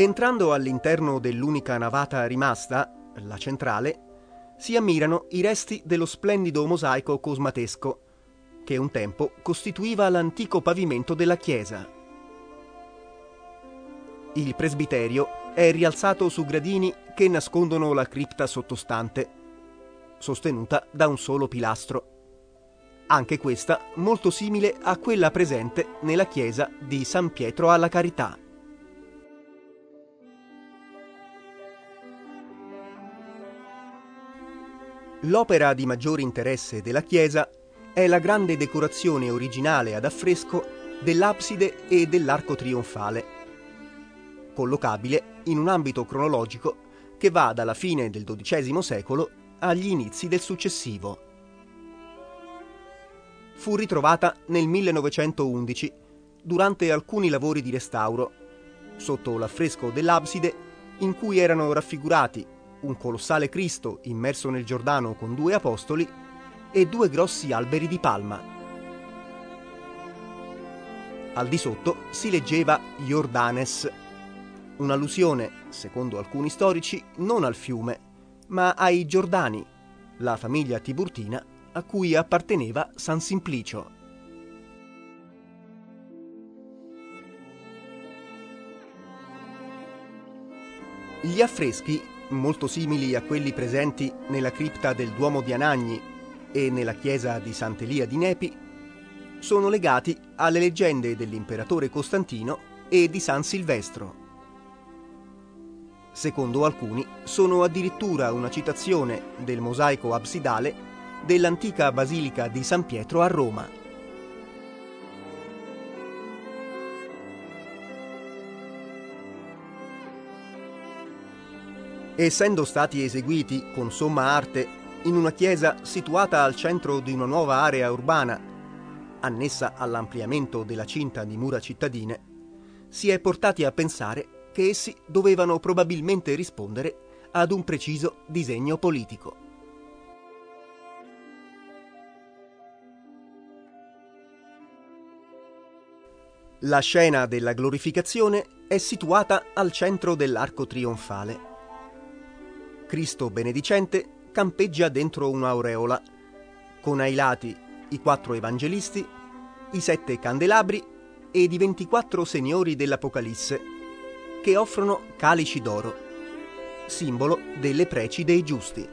Entrando all'interno dell'unica navata rimasta, la centrale, si ammirano i resti dello splendido mosaico cosmatesco che un tempo costituiva l'antico pavimento della chiesa. Il presbiterio è rialzato su gradini che nascondono la cripta sottostante, sostenuta da un solo pilastro. Anche questa molto simile a quella presente nella chiesa di San Pietro alla Carità. L'opera di maggiore interesse della chiesa è la grande decorazione originale ad affresco dell'abside e dell'arco trionfale, collocabile in un ambito cronologico che va dalla fine del XII secolo agli inizi del successivo. Fu ritrovata nel 1911 durante alcuni lavori di restauro, sotto l'affresco dell'abside in cui erano raffigurati un colossale Cristo immerso nel Giordano con due apostoli e due grossi alberi di palma. Al di sotto si leggeva Jordanes, un'allusione, secondo alcuni storici, non al fiume, ma ai Giordani, la famiglia tiburtina a cui apparteneva San Simplicio. Gli affreschi molto simili a quelli presenti nella cripta del Duomo di Anagni e nella chiesa di Sant'Elia di Nepi, sono legati alle leggende dell'imperatore Costantino e di San Silvestro. Secondo alcuni, sono addirittura una citazione del mosaico absidale dell'antica basilica di San Pietro a Roma. Essendo stati eseguiti con somma arte in una chiesa situata al centro di una nuova area urbana, annessa all'ampliamento della cinta di mura cittadine, si è portati a pensare che essi dovevano probabilmente rispondere ad un preciso disegno politico. La scena della glorificazione è situata al centro dell'arco trionfale. Cristo benedicente campeggia dentro un'aureola, con ai lati i quattro evangelisti, i sette candelabri ed i 24 signori dell'Apocalisse, che offrono calici d'oro, simbolo delle preci dei giusti.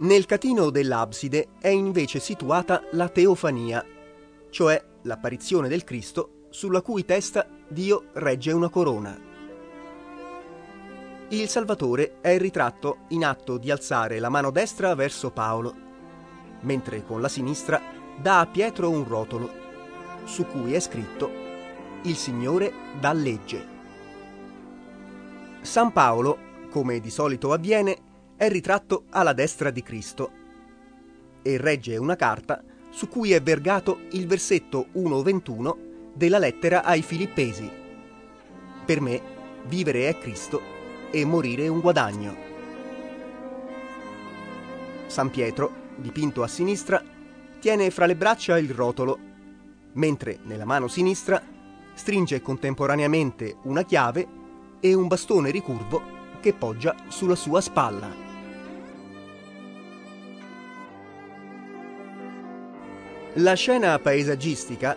Nel catino dell'abside è invece situata la teofania, cioè l'apparizione del Cristo sulla cui testa Dio regge una corona. Il Salvatore è il ritratto in atto di alzare la mano destra verso Paolo, mentre con la sinistra dà a Pietro un rotolo, su cui è scritto Il Signore dà legge. San Paolo, come di solito avviene, è ritratto alla destra di Cristo e regge una carta su cui è vergato il versetto 1.21 della lettera ai Filippesi. Per me vivere è Cristo e morire è un guadagno. San Pietro, dipinto a sinistra, tiene fra le braccia il rotolo, mentre nella mano sinistra stringe contemporaneamente una chiave e un bastone ricurvo che poggia sulla sua spalla. La scena paesaggistica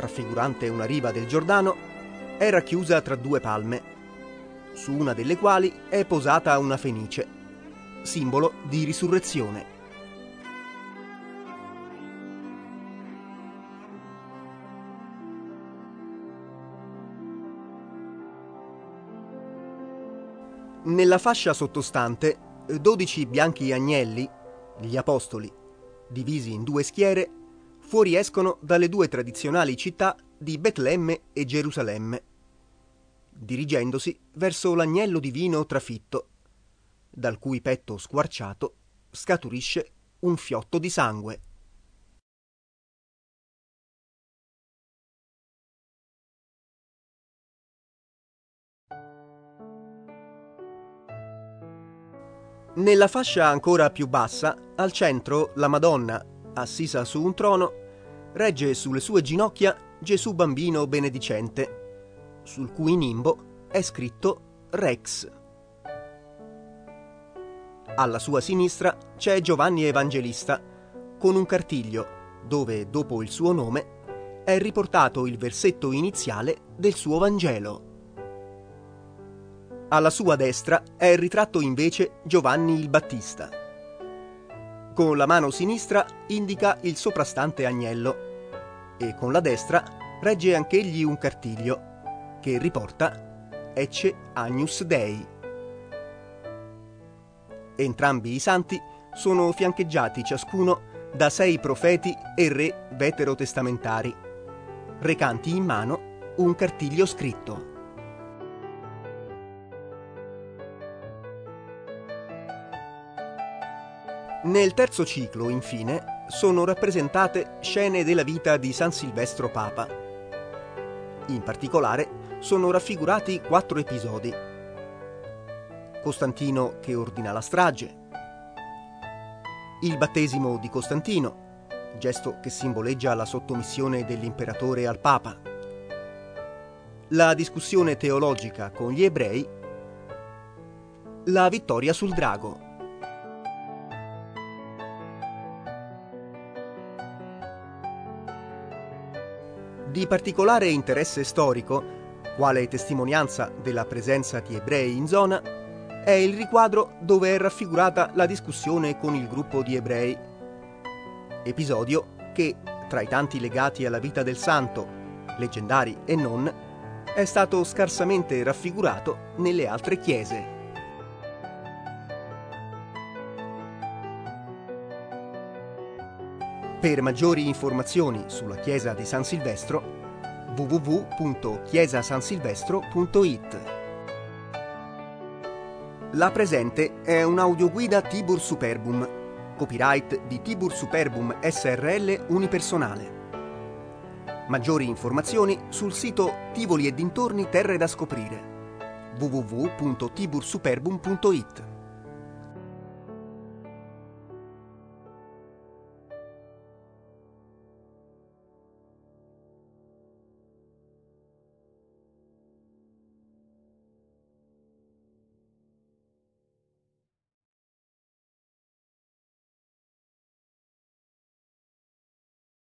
raffigurante una riva del Giordano, è racchiusa tra due palme, su una delle quali è posata una fenice, simbolo di risurrezione. Nella fascia sottostante, dodici bianchi agnelli, gli apostoli, divisi in due schiere, fuoriescono dalle due tradizionali città di Betlemme e Gerusalemme, dirigendosi verso l'agnello divino trafitto, dal cui petto squarciato scaturisce un fiotto di sangue. Nella fascia ancora più bassa, al centro, la Madonna, assisa su un trono, regge sulle sue ginocchia Gesù bambino benedicente, sul cui nimbo è scritto Rex. Alla sua sinistra c'è Giovanni Evangelista, con un cartiglio dove, dopo il suo nome, è riportato il versetto iniziale del suo Vangelo. Alla sua destra è ritratto invece Giovanni il Battista. Con la mano sinistra indica il soprastante agnello e con la destra regge anch'egli un cartiglio che riporta Ecce Agnus Dei. Entrambi i santi sono fiancheggiati ciascuno da sei profeti e re veterotestamentari, recanti in mano un cartiglio scritto. Nel terzo ciclo, infine, sono rappresentate scene della vita di San Silvestro Papa. In particolare sono raffigurati quattro episodi. Costantino che ordina la strage, il battesimo di Costantino, gesto che simboleggia la sottomissione dell'imperatore al Papa, la discussione teologica con gli ebrei, la vittoria sul drago. Di particolare interesse storico, quale testimonianza della presenza di ebrei in zona, è il riquadro dove è raffigurata la discussione con il gruppo di ebrei. Episodio che, tra i tanti legati alla vita del santo, leggendari e non, è stato scarsamente raffigurato nelle altre chiese. Per maggiori informazioni sulla chiesa di San Silvestro, www.chiesasansilvestro.it La presente è un'audioguida Tibur Superbum, copyright di Tibur Superbum SRL Unipersonale. Maggiori informazioni sul sito Tivoli e dintorni Terre da scoprire www.tibursuperbum.it